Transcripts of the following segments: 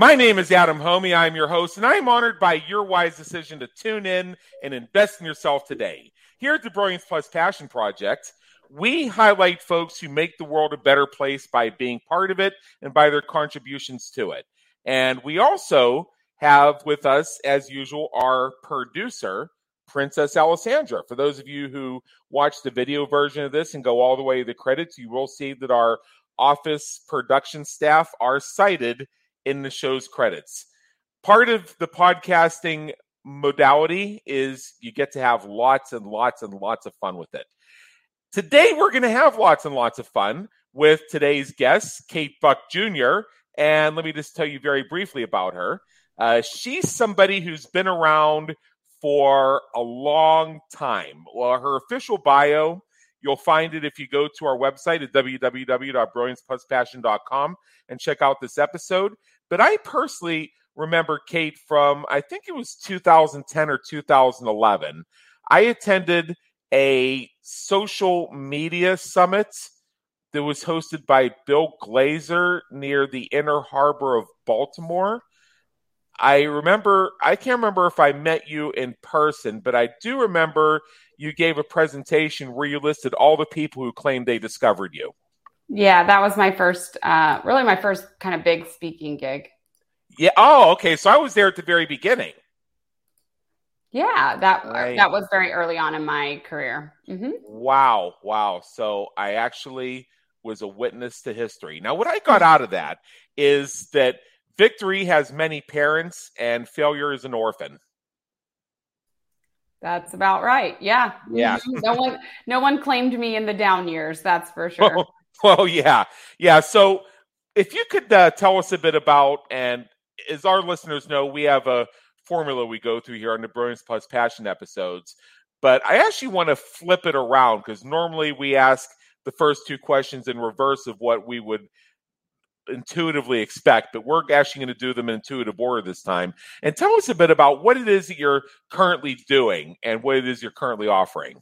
My name is Adam Hommey. I'm your host, and I am honored by your wise decision to tune in and invest in yourself today. Here at the Brilliance Plus Passion Project, we highlight folks who make the world a better place by being part of it and by their contributions to it. And we also have with us, as usual, our producer, Princess Alessandra. For those of you who watch the video version of this and go all the way to the credits, you will see that our office production staff are cited in the show's credits. Part of the podcasting modality is you get to have lots and lots and lots of fun with it. Today, we're going to have lots and lots of fun with today's guest, Kate Buck Jr. And let me just tell you very briefly about her. Uh, she's somebody who's been around for a long time. Well, her official bio, you'll find it if you go to our website at www.brilliancepluspassion.com and check out this episode. But I personally remember Kate from, I think it was 2010 or 2011. I attended a social media summit that was hosted by Bill Glazer near the inner harbor of Baltimore. I remember, I can't remember if I met you in person, but I do remember you gave a presentation where you listed all the people who claimed they discovered you. Yeah, that was my first, uh, really my first kind of big speaking gig. Yeah. Oh, okay. So I was there at the very beginning. Yeah, that right. that was very early on in my career. Mm-hmm. Wow, wow. So I actually was a witness to history. Now, what I got out of that is that victory has many parents, and failure is an orphan. That's about right. Yeah. Yeah. no one, no one claimed me in the down years. That's for sure. Well, well yeah, yeah. So, if you could uh, tell us a bit about, and as our listeners know, we have a formula we go through here on the Brilliance Plus Passion episodes. But I actually want to flip it around because normally we ask the first two questions in reverse of what we would intuitively expect, but we're actually going to do them in intuitive order this time. And tell us a bit about what it is that you're currently doing and what it is you're currently offering.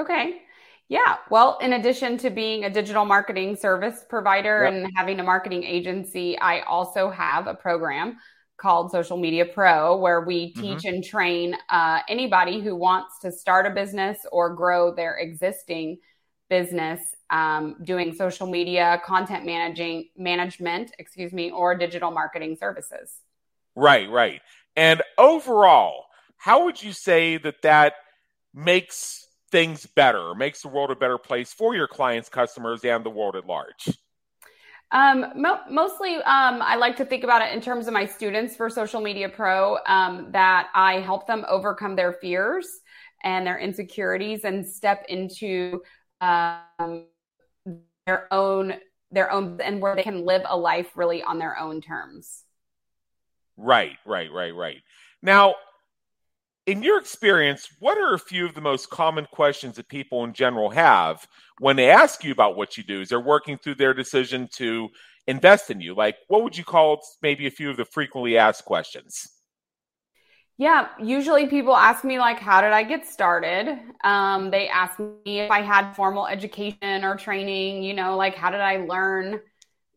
Okay. Yeah. Well, in addition to being a digital marketing service provider yep. and having a marketing agency, I also have a program called Social Media Pro where we mm-hmm. teach mm-hmm. and train uh, anybody who wants to start a business or grow their existing business um, doing social media content managing management excuse me or digital marketing services. Right right. And overall how would you say that that makes things better makes the world a better place for your clients customers and the world at large? Um, mo- mostly, um, I like to think about it in terms of my students for Social Media Pro, um, that I help them overcome their fears and their insecurities and step into um, their own their own and where they can live a life really on their own terms. Right, right, right, right. Now, in your experience, what are a few of the most common questions that people in general have when they ask you about what you do? Is they're working through their decision to invest in you? Like, what would you call maybe a few of the frequently asked questions? Yeah, usually people ask me like, how did I get started? Um, they ask me if I had formal education or training. You know, like how did I learn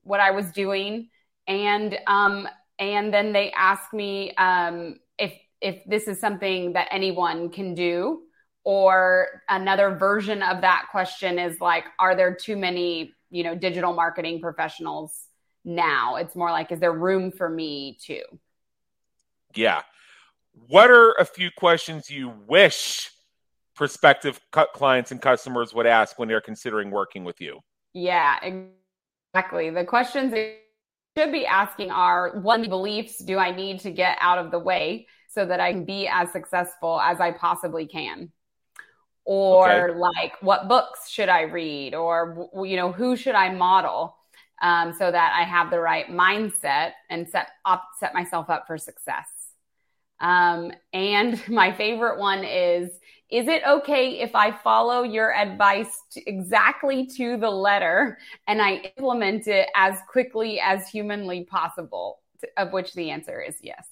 what I was doing? And um, and then they ask me um, if if this is something that anyone can do. Or another version of that question is like, are there too many, you know, digital marketing professionals now? It's more like, is there room for me too? Yeah. What are a few questions you wish prospective clients and customers would ask when they're considering working with you? Yeah, exactly. The questions they should be asking are what beliefs do I need to get out of the way so that I can be as successful as I possibly can? Or okay. like, what books should I read? Or, you know, who should I model? Um, so that I have the right mindset and set up, set myself up for success. Um, and my favorite one is Is it okay if I follow your advice to exactly to the letter and I implement it as quickly as humanly possible? Of which the answer is yes.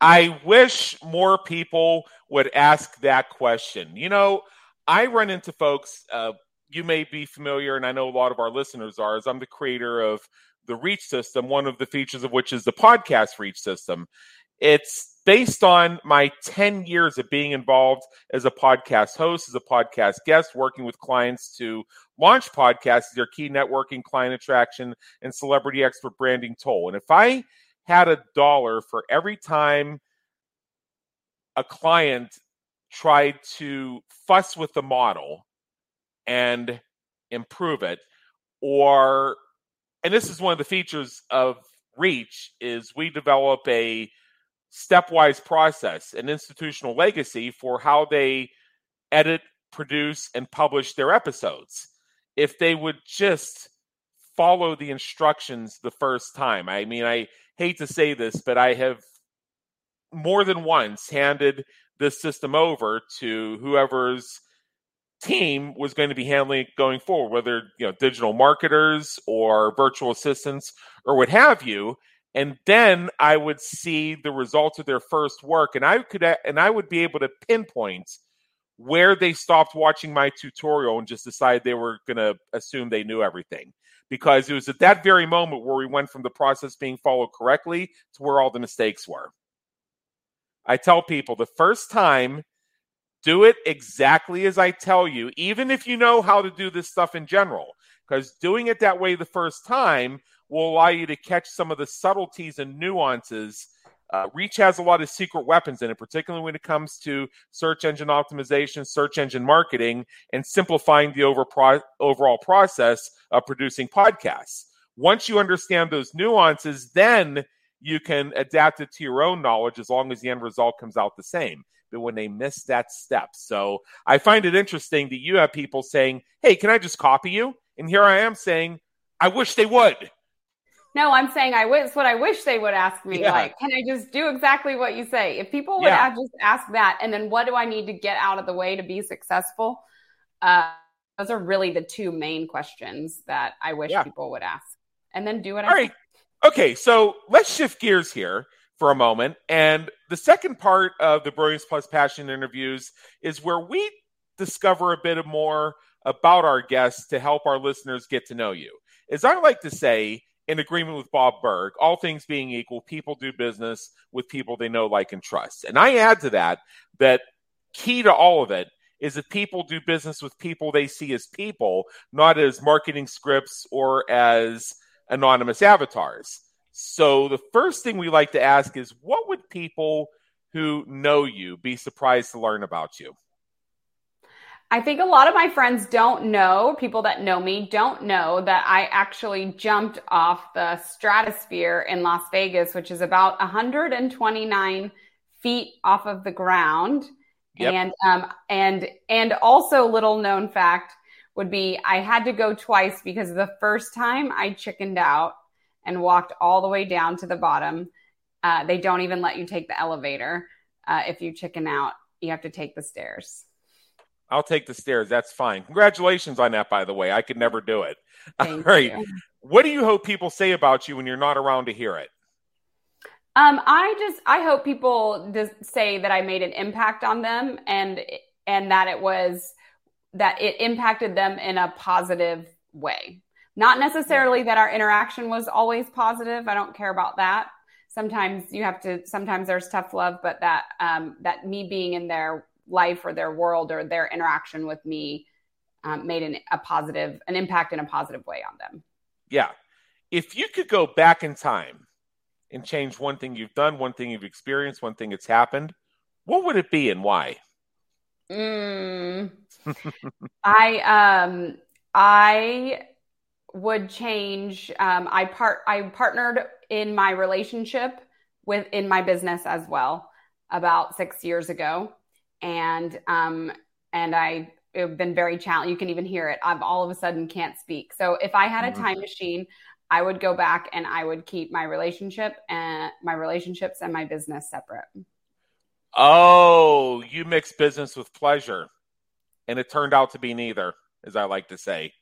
I wish more people would ask that question. You know, I run into folks, uh, you may be familiar, and I know a lot of our listeners are, as I'm the creator of the Reach system, one of the features of which is the podcast Reach system. It's based on my 10 years of being involved as a podcast host, as a podcast guest, working with clients to launch podcasts, their key networking, client attraction, and celebrity expert branding tool. And if I had a dollar for every time a client tried to fuss with the model and improve it, or, and this is one of the features of Reach, is we develop a stepwise process, an institutional legacy for how they edit, produce, and publish their episodes. If they would just follow the instructions the first time. I mean, I hate to say this, but I have more than once handed this system over to whoever's team was going to be handling it going forward, whether you know digital marketers or virtual assistants or what have you and then I would see the results of their first work, and I could and I would be able to pinpoint where they stopped watching my tutorial and just decided they were going to assume they knew everything because it was at that very moment where we went from the process being followed correctly to where all the mistakes were. I tell people the first time, do it exactly as I tell you, even if you know how to do this stuff in general, because doing it that way the first time will allow you to catch some of the subtleties and nuances. Uh, Reach has a lot of secret weapons in it, particularly when it comes to search engine optimization, search engine marketing, and simplifying the overall process of producing podcasts. Once you understand those nuances, then you can adapt it to your own knowledge as long as the end result comes out the same. But when they miss that step, so I find it interesting that you have people saying, Hey, can I just copy you? And here I am saying, I wish they would. No, I'm saying I wish what I wish they would ask me. Yeah. Like, can I just do exactly what you say? If people would yeah. just ask that, and then what do I need to get out of the way to be successful? Uh, those are really the two main questions that I wish yeah. people would ask, and then do what I. All right. Okay, so let's shift gears here for a moment, and the second part of the Brilliance Plus Passion interviews is where we discover a bit more about our guests to help our listeners get to know you. As I like to say, in agreement with Bob Burg, all things being equal, people do business with people they know, like, and trust. And I add to that that key to all of it is that people do business with people they see as people, not as marketing scripts or as anonymous avatars. So the first thing we like to ask is what would people who know you be surprised to learn about you? I think a lot of my friends don't know, people that know me don't know that I actually jumped off the stratosphere in Las Vegas, which is about 129 feet off of the ground. Yep. And um and and also little known fact would be I had to go twice because the first time I chickened out and walked all the way down to the bottom. Uh, they don't even let you take the elevator uh, if you chicken out. You have to take the stairs. I'll take the stairs. That's fine. Congratulations on that, by the way. I could never do it. Thank All right. You. What do you hope people say about you when you're not around to hear it? Um, I just I hope people just say that I made an impact on them and and that it was that it impacted them in a positive way. Not necessarily that our interaction was always positive. I don't care about that. Sometimes you have to. Sometimes there's tough love, but that um, that me being in their life or their world or their interaction with me um, made an, a positive an impact in a positive way on them. Yeah, if you could go back in time and change one thing you've done, one thing you've experienced, one thing that's happened, what would it be and why? Mm, I um I would change. Um, I part I partnered in my relationship with in my business as well about six years ago, and um and I have been very challenged. You can even hear it. I've all of a sudden can't speak. So if I had a mm-hmm. time machine, I would go back and I would keep my relationship and my relationships and my business separate. Oh, you mix business with pleasure. And it turned out to be neither, as I like to say.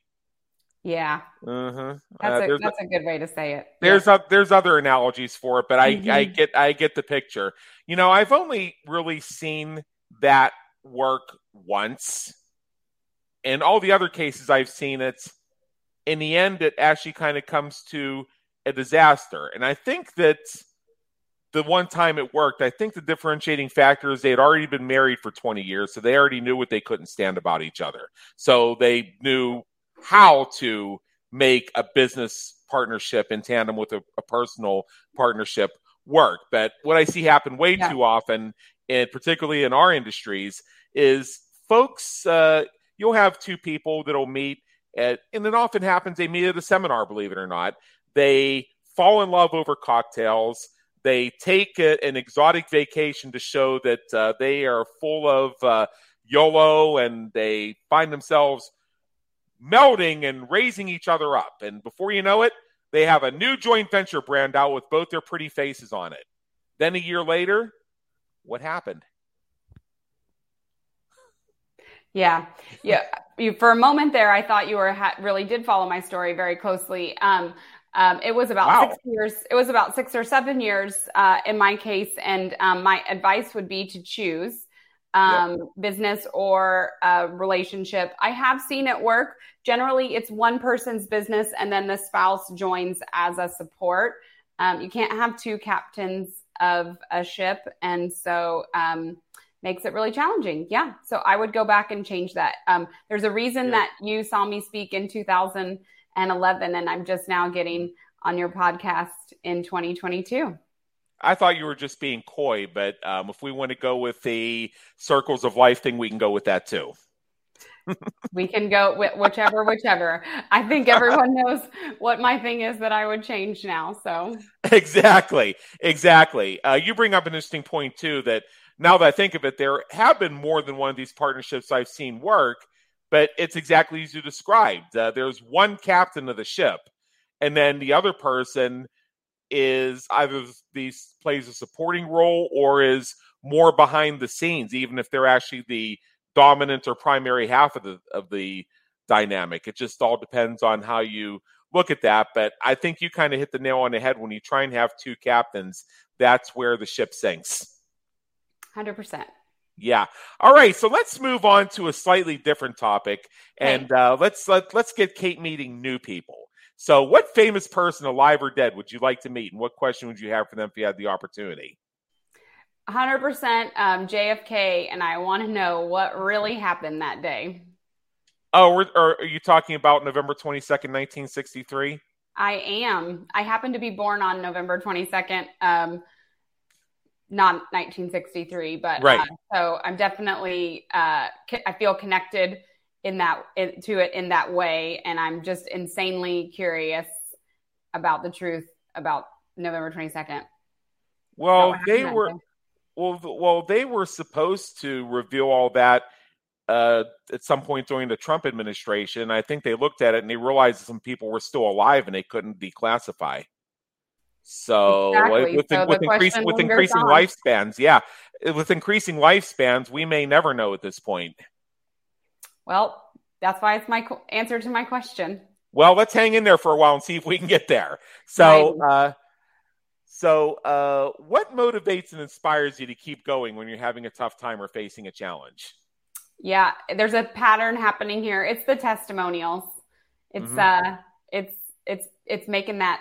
Yeah. Uh-huh. That's, uh, a, that's a, a good way to say it. There's yeah. a, there's other analogies for it, but I, mm-hmm. I get I get the picture. You know, I've only really seen that work once. In all the other cases I've seen it's in the end, it actually kind of comes to a disaster. And I think that the one time it worked, I think the differentiating factor is they had already been married for 20 years, so they already knew what they couldn't stand about each other. So they knew how to make a business partnership in tandem with a, a personal partnership work. But what I see happen way yeah. too often, and particularly in our industries, is folks, uh, you'll have two people that'll meet and, and it often happens they meet at a seminar, believe it or not. They fall in love over cocktails. They take a, an exotic vacation to show that uh, they are full of uh, YOLO and they find themselves melding and raising each other up. And before you know it, they have a new joint venture brand out with both their pretty faces on it. Then a year later, what happened? Yeah, yeah. You, for a moment there, I thought you were ha- really did follow my story very closely. Um, um, it was about wow. six years. It was about six or seven years uh, in my case, and um, my advice would be to choose um, yep. business or a relationship. I have seen it work. Generally, it's one person's business, and then the spouse joins as a support. Um, you can't have two captains of a ship, and so um, makes it really challenging. Yeah. So I would go back and change that. Um, there's a reason yeah. that you saw me speak in 2011, and I'm just now getting on your podcast in 2022. I thought you were just being coy, but um, if we want to go with the circles of life thing, we can go with that too. We can go with whichever, whichever. I think everyone knows what my thing is that I would change now. So exactly, exactly. Uh, you bring up an interesting point too that now that I think of it, there have been more than one of these partnerships I've seen work, but it's exactly as you described. Uh, there's one captain of the ship, and then the other person is either these plays a supporting role or is more behind the scenes, even if they're actually the dominant or primary half of the of the dynamic. It just all depends on how you look at that. But I think you kind of hit the nail on the head when you try and have two captains. That's where the ship sinks. 100%. Yeah. All right. So let's move on to a slightly different topic, and uh, let's let, let's get Kate meeting new people. So, what famous person, alive or dead, would you like to meet, and what question would you have for them if you had the opportunity? 100% um, JFK, and I want to know what really happened that day. Oh, are you talking about November 22nd, 1963? I am. I happen to be born on November 22nd. Um, not 1963, but right. Uh, so I'm definitely uh, I feel connected in that in, to it in that way, and I'm just insanely curious about the truth about November 22nd. Well, they were well, well, they were supposed to reveal all that uh, at some point during the Trump administration. I think they looked at it and they realized some people were still alive and they couldn't declassify. So exactly. with, so with increasing with increasing on. lifespans, yeah, with increasing lifespans, we may never know at this point. Well, that's why it's my answer to my question. Well, let's hang in there for a while and see if we can get there. So, uh, So, uh, what motivates and inspires you to keep going when you're having a tough time or facing a challenge? Yeah, there's a pattern happening here. It's the testimonials. It's mm-hmm. uh it's it's it's making that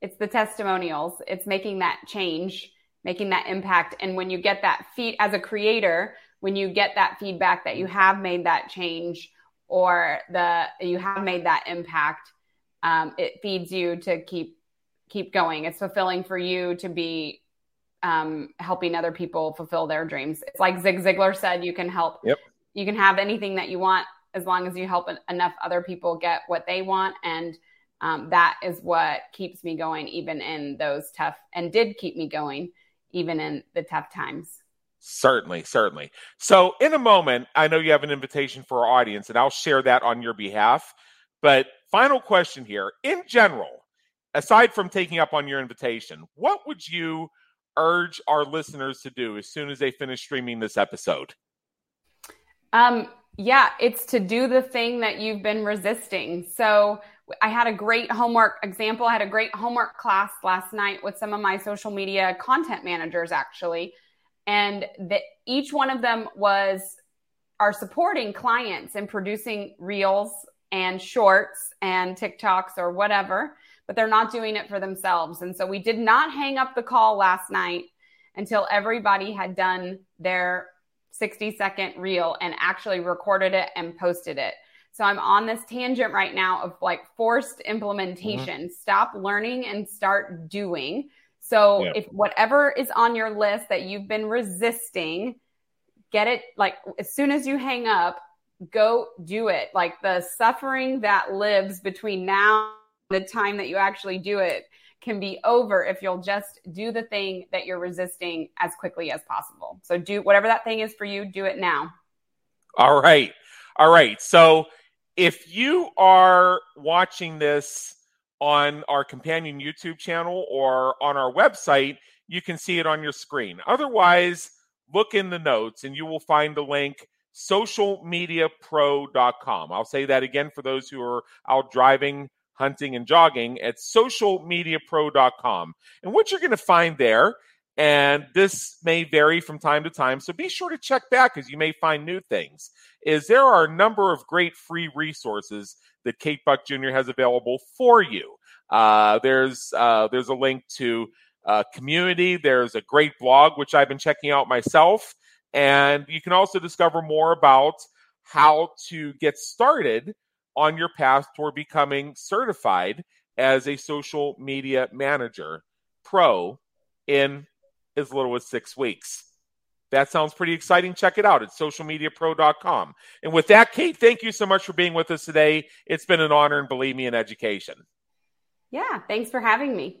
it's the testimonials. It's making that change, making that impact. And when you get that feed as a creator, when you get that feedback that you have made that change or the you have made that impact, um, it feeds you to keep keep going. It's fulfilling for you to be um, helping other people fulfill their dreams. It's like Zig Ziglar said, you can help. Yep. You can have anything that you want as long as you help enough other people get what they want. And um, that is what keeps me going, even in those tough, and did keep me going, even in the tough times. Certainly, certainly. So, in a moment, I know you have an invitation for our audience, and I'll share that on your behalf. But, final question here in general, aside from taking up on your invitation, what would you urge our listeners to do as soon as they finish streaming this episode? Um, yeah, it's to do the thing that you've been resisting. So I had a great homework example. I had a great homework class last night with some of my social media content managers, actually. And each one of them was are supporting clients in producing reels and shorts and TikToks or whatever but they're not doing it for themselves. And so we did not hang up the call last night until everybody had done their 60 second reel and actually recorded it and posted it. So I'm on this tangent right now of like forced implementation. Mm-hmm. Stop learning and start doing. So yeah. if whatever is on your list that you've been resisting, get it like as soon as you hang up, go do it. Like the suffering that lives between now the time that you actually do it can be over if you'll just do the thing that you're resisting as quickly as possible. So do whatever that thing is for you, do it now. All right. All right. So if you are watching this on our companion YouTube channel or on our website, you can see it on your screen. Otherwise, look in the notes and you will find the link socialmediapro.com. I'll say that again for those who are out driving hunting, and jogging at socialmediapro.com. And what you're going to find there, and this may vary from time to time, so be sure to check back as you may find new things, is there are a number of great free resources that Kate Buck Jr. has available for you. Uh, there's uh, there's a link to uh, community. There's a great blog which I've been checking out myself, and you can also discover more about how to get started on your path toward becoming certified as a social media manager pro in as little as six weeks. That sounds pretty exciting. Check it out at socialmediapro.com. And with that, Kate, thank you so much for being with us today. It's been an honor and believe me, an education. Yeah, thanks for having me.